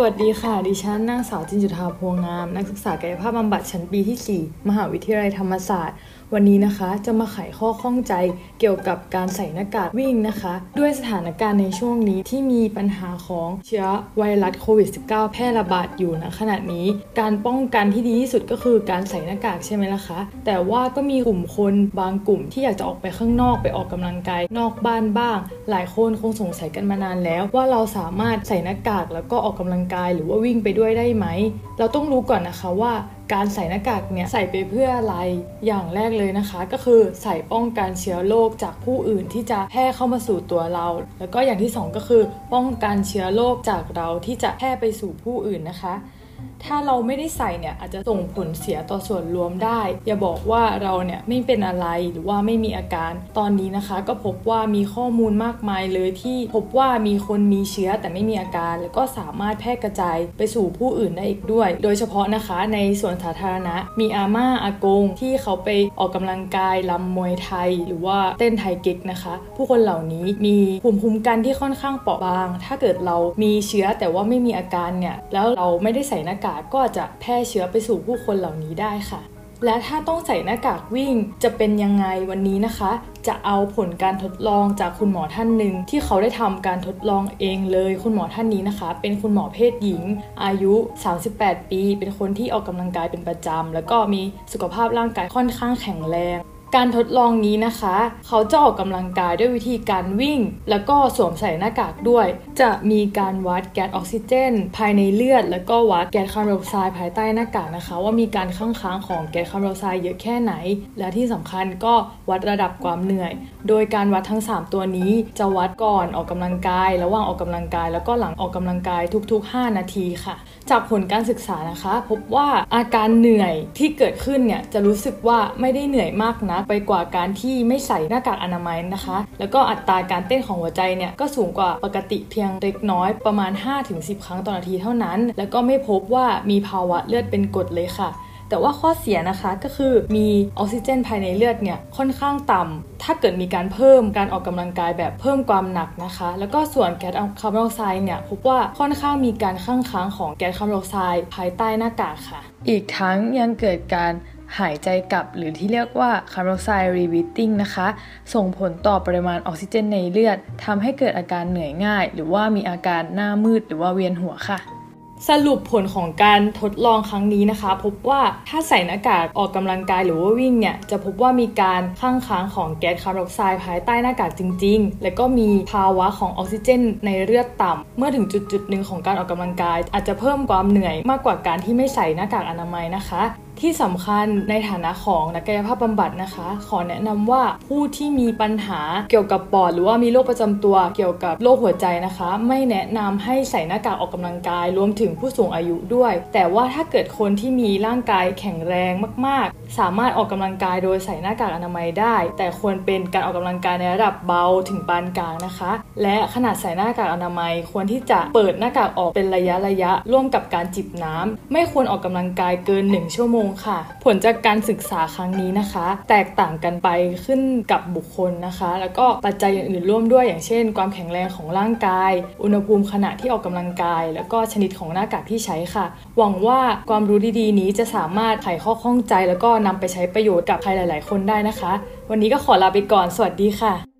สวัสดีค่ะ ดิฉันนางสาวจินจุธาพวงงาม นักศึกษากายภาพบำบัดชั้นปีที่ 4 มหาวิทยาลัยธรรมศาสตร์ วันนี้นะคะจะมาไขข้อข้องใจเกี่ยวกับการใส่หน้ากากวิ่งนะคะ ด้วยสถานการณ์ในช่วงนี้ที่มีปัญหาของเชื้อไวรัสโควิด -19 แพร่ระบาดอยู่ณขณะนี้ การป้องกันที่ดีที่สุดก็คือการใส่หน้ากากใช่ไหมล่ะคะ แต่ว่าก็มีกลุ่มคนบางกลุ่มที่อยากจะออกไปข้างนอกไปออกกำลังกายนอกบ้านบ้าง หลายคนคงสงสัยกันมานานแล้ว ว่าเราสามารถใส่หน้ากากแล้วก็ออกกำลังกาย หรือว่าวิ่งไปด้วยได้ไหม เราต้องรู้ก่อนนะคะว่า การใส่หน้ากากเนี่ยใส่ไปเพื่ออะไรอย่างแรกเลยนะคะ ก็คือใส่ป้องกันเชื้อโรคจากผู้อื่นที่จะแพร่เข้ามาสู่ตัวเรา แล้วก็อย่างที่สองก็คือ ป้องกันเชื้อโรคจากเราที่จะแพร่ไปสู่ผู้อื่นนะคะ ถ้าเราไม่ได้ใส่เนี่ยอาจจะส่งผลเสียต่อส่วนรวมได้ อย่าบอกว่าเราเนี่ยไม่เป็นอะไรหรือว่าไม่มีอาการ ตอนนี้นะคะ ก็พบว่ามีข้อมูลมากมายเลยที่พบว่ามีคนมีเชื้อแต่ไม่มีอาการ แล้วก็สามารถแพร่กระจายไปสู่ผู้อื่นได้อีกด้วย โดยเฉพาะนะคะในส่วนสาธารณะ มีอาม่าอากง ที่เขาไปออกกำลังกายลำมวยไทย หรือว่าเต้นไทยเก๊กนะคะ ผู้คนเหล่านี้มีภูมิคุ้มกันที่ค่อนข้างเปราะบาง ถ้าเกิดเรามีเชื้อแต่ว่าไม่มีอาการเนี่ยแล้วเราไม่ได้ใส่หน้ากากก็อาจจะแพร่เชื้อไปสู่ผู้คนเหล่านี้ได้ค่ะ และถ้าต้องใส่หน้ากากวิ่งจะเป็นยังไงวันนี้นะคะ จะเอาผลการทดลองจากคุณหมอท่านหนึ่งที่เขาได้ทำการทดลองเองเลย คุณหมอท่านนี้นะคะ เป็นคุณหมอเพศหญิง อายุ 38 ปี เป็นคนที่ออกกำลังกายเป็นประจำแล้วก็มีสุขภาพร่างกายค่อนข้างแข็งแรง การทดลองนี้นะคะ เขาจะออกกำลังกายด้วยวิธีการวิ่ง แล้วก็สวมใส่หน้ากากด้วย จะมีการวัดแก๊สออกซิเจน ภายในเลือด แล้วก็วัดแก๊สคาร์บอนไดออกไซด์ภายใต้หน้ากากนะคะ ว่ามีการคั่งค้างของแก๊สคาร์บอนไดออกไซด์เยอะแค่ไหน และที่สำคัญก็วัดระดับความเหนื่อย โดยการวัดทั้ง 3 ตัวนี้ จะวัดก่อนออกกำลังกาย ระหว่างออกกำลังกาย แล้วก็หลังออกกำลังกายทุก ๆ 5 นาทีค่ะ จากผลการศึกษานะคะ พบว่าอาการเหนื่อยที่เกิดขึ้นเนี่ยจะรู้สึกว่าไม่ได้เหนื่อยมากนักไปกว่าการที่ไม่ใส่หน้ากากอนามัยนะคะ แล้วก็อัตราการเต้นของหัวใจเนี่ยก็สูงกว่าปกติเพียงเล็กน้อยประมาณ 5-10 ครั้งต่อนาทีเท่านั้น แล้วก็ไม่พบว่ามีภาวะเลือดเป็นกรดเลยค่ะแต่ว่าข้อเสียนะคะก็คือมีออกซิเจนภายในเลือดเนี่ยค่อนข้างต่ำถ้าเกิดมีการเพิ่มการออกกำลังกายแบบเพิ่มความหนักนะคะ แล้วก็ส่วนแก๊สคาร์บอนไดออกไซด์เนี่ยพบว่าค่อนข้างมีการคั่งค้างของแก๊สคาร์บอนไดออกไซด์ภายใต้หน้ากากค่ะ อีกทั้งยังเกิดการ หายใจกลับหรือที่เรียกว่าคาร์บอนไดออกไซด์ rebreathing นะคะ ส่งผลต่อปริมาณออกซิเจนในเลือดทำให้เกิดอาการเหนื่อยง่าย หรือว่ามีอาการหน้ามืดหรือว่าเวียนหัวค่ะสรุปผลของการทดลองครั้งนี้นะคะ พบว่าถ้าใส่หน้ากากออกกำลังกายหรือว่าวิ่งเนี่ย จะพบว่ามีการข้างค้างของแก๊สคาร์บอนไดออกไซด์ภายใต้หน้ากากจริง ๆ และก็มีภาวะของออกซิเจนในเลือดต่ำเมื่อถึงจุดจุดหนึ่งของการออกกำลังกาย อาจจะเพิ่มความเหนื่อยมากกว่าการที่ไม่ใส่หน้ากากอนามัยนะคะ ที่สำคัญในฐานะของนักกายภาพบำบัดนะคะ ขอแนะนำว่าผู้ที่มีปัญหาเกี่ยวกับปอด หรือว่ามีโรคประจำตัวเกี่ยวกับโรคหัวใจนะคะ ไม่แนะนำให้ใส่หน้ากากออกกำลังกาย รวมถึงผู้สูงอายุด้วย แต่ว่าถ้าเกิดคนที่มีร่างกายแข็งแรงมาก ๆ สามารถออกกำลังกายโดยใส่หน้ากากอนามัยได้ แต่ควรเป็นการออกกำลังกายในระดับเบาถึงปานกลางนะคะ และขนาดใส่หน้ากากอนามัยควรที่จะเปิดหน้ากากออกเป็นระยะระยะร่วมกับการจิบน้ำไม่ควรออกกำลังกายเกิน 1 ชั่วโมงค่ะ ผลจากการศึกษาครั้งนี้นะคะ แตกต่างกันไปขึ้นกับบุคคลนะคะ แล้วก็ปัจจัยอื่นๆร่วมด้วยอย่างเช่น ความแข็งแรงของร่างกาย อุณหภูมิขณะที่ออกกำลังกาย แล้วก็ชนิดของหน้ากากที่ใช้ค่ะ หวังว่าความรู้ดีๆ นี้จะสามารถไขข้อข้องใจ แล้วก็นำไปใช้ประโยชน์กับใครหลาย ๆ คนได้นะคะ วันนี้ก็ขอลาไปก่อน สวัสดีค่ะ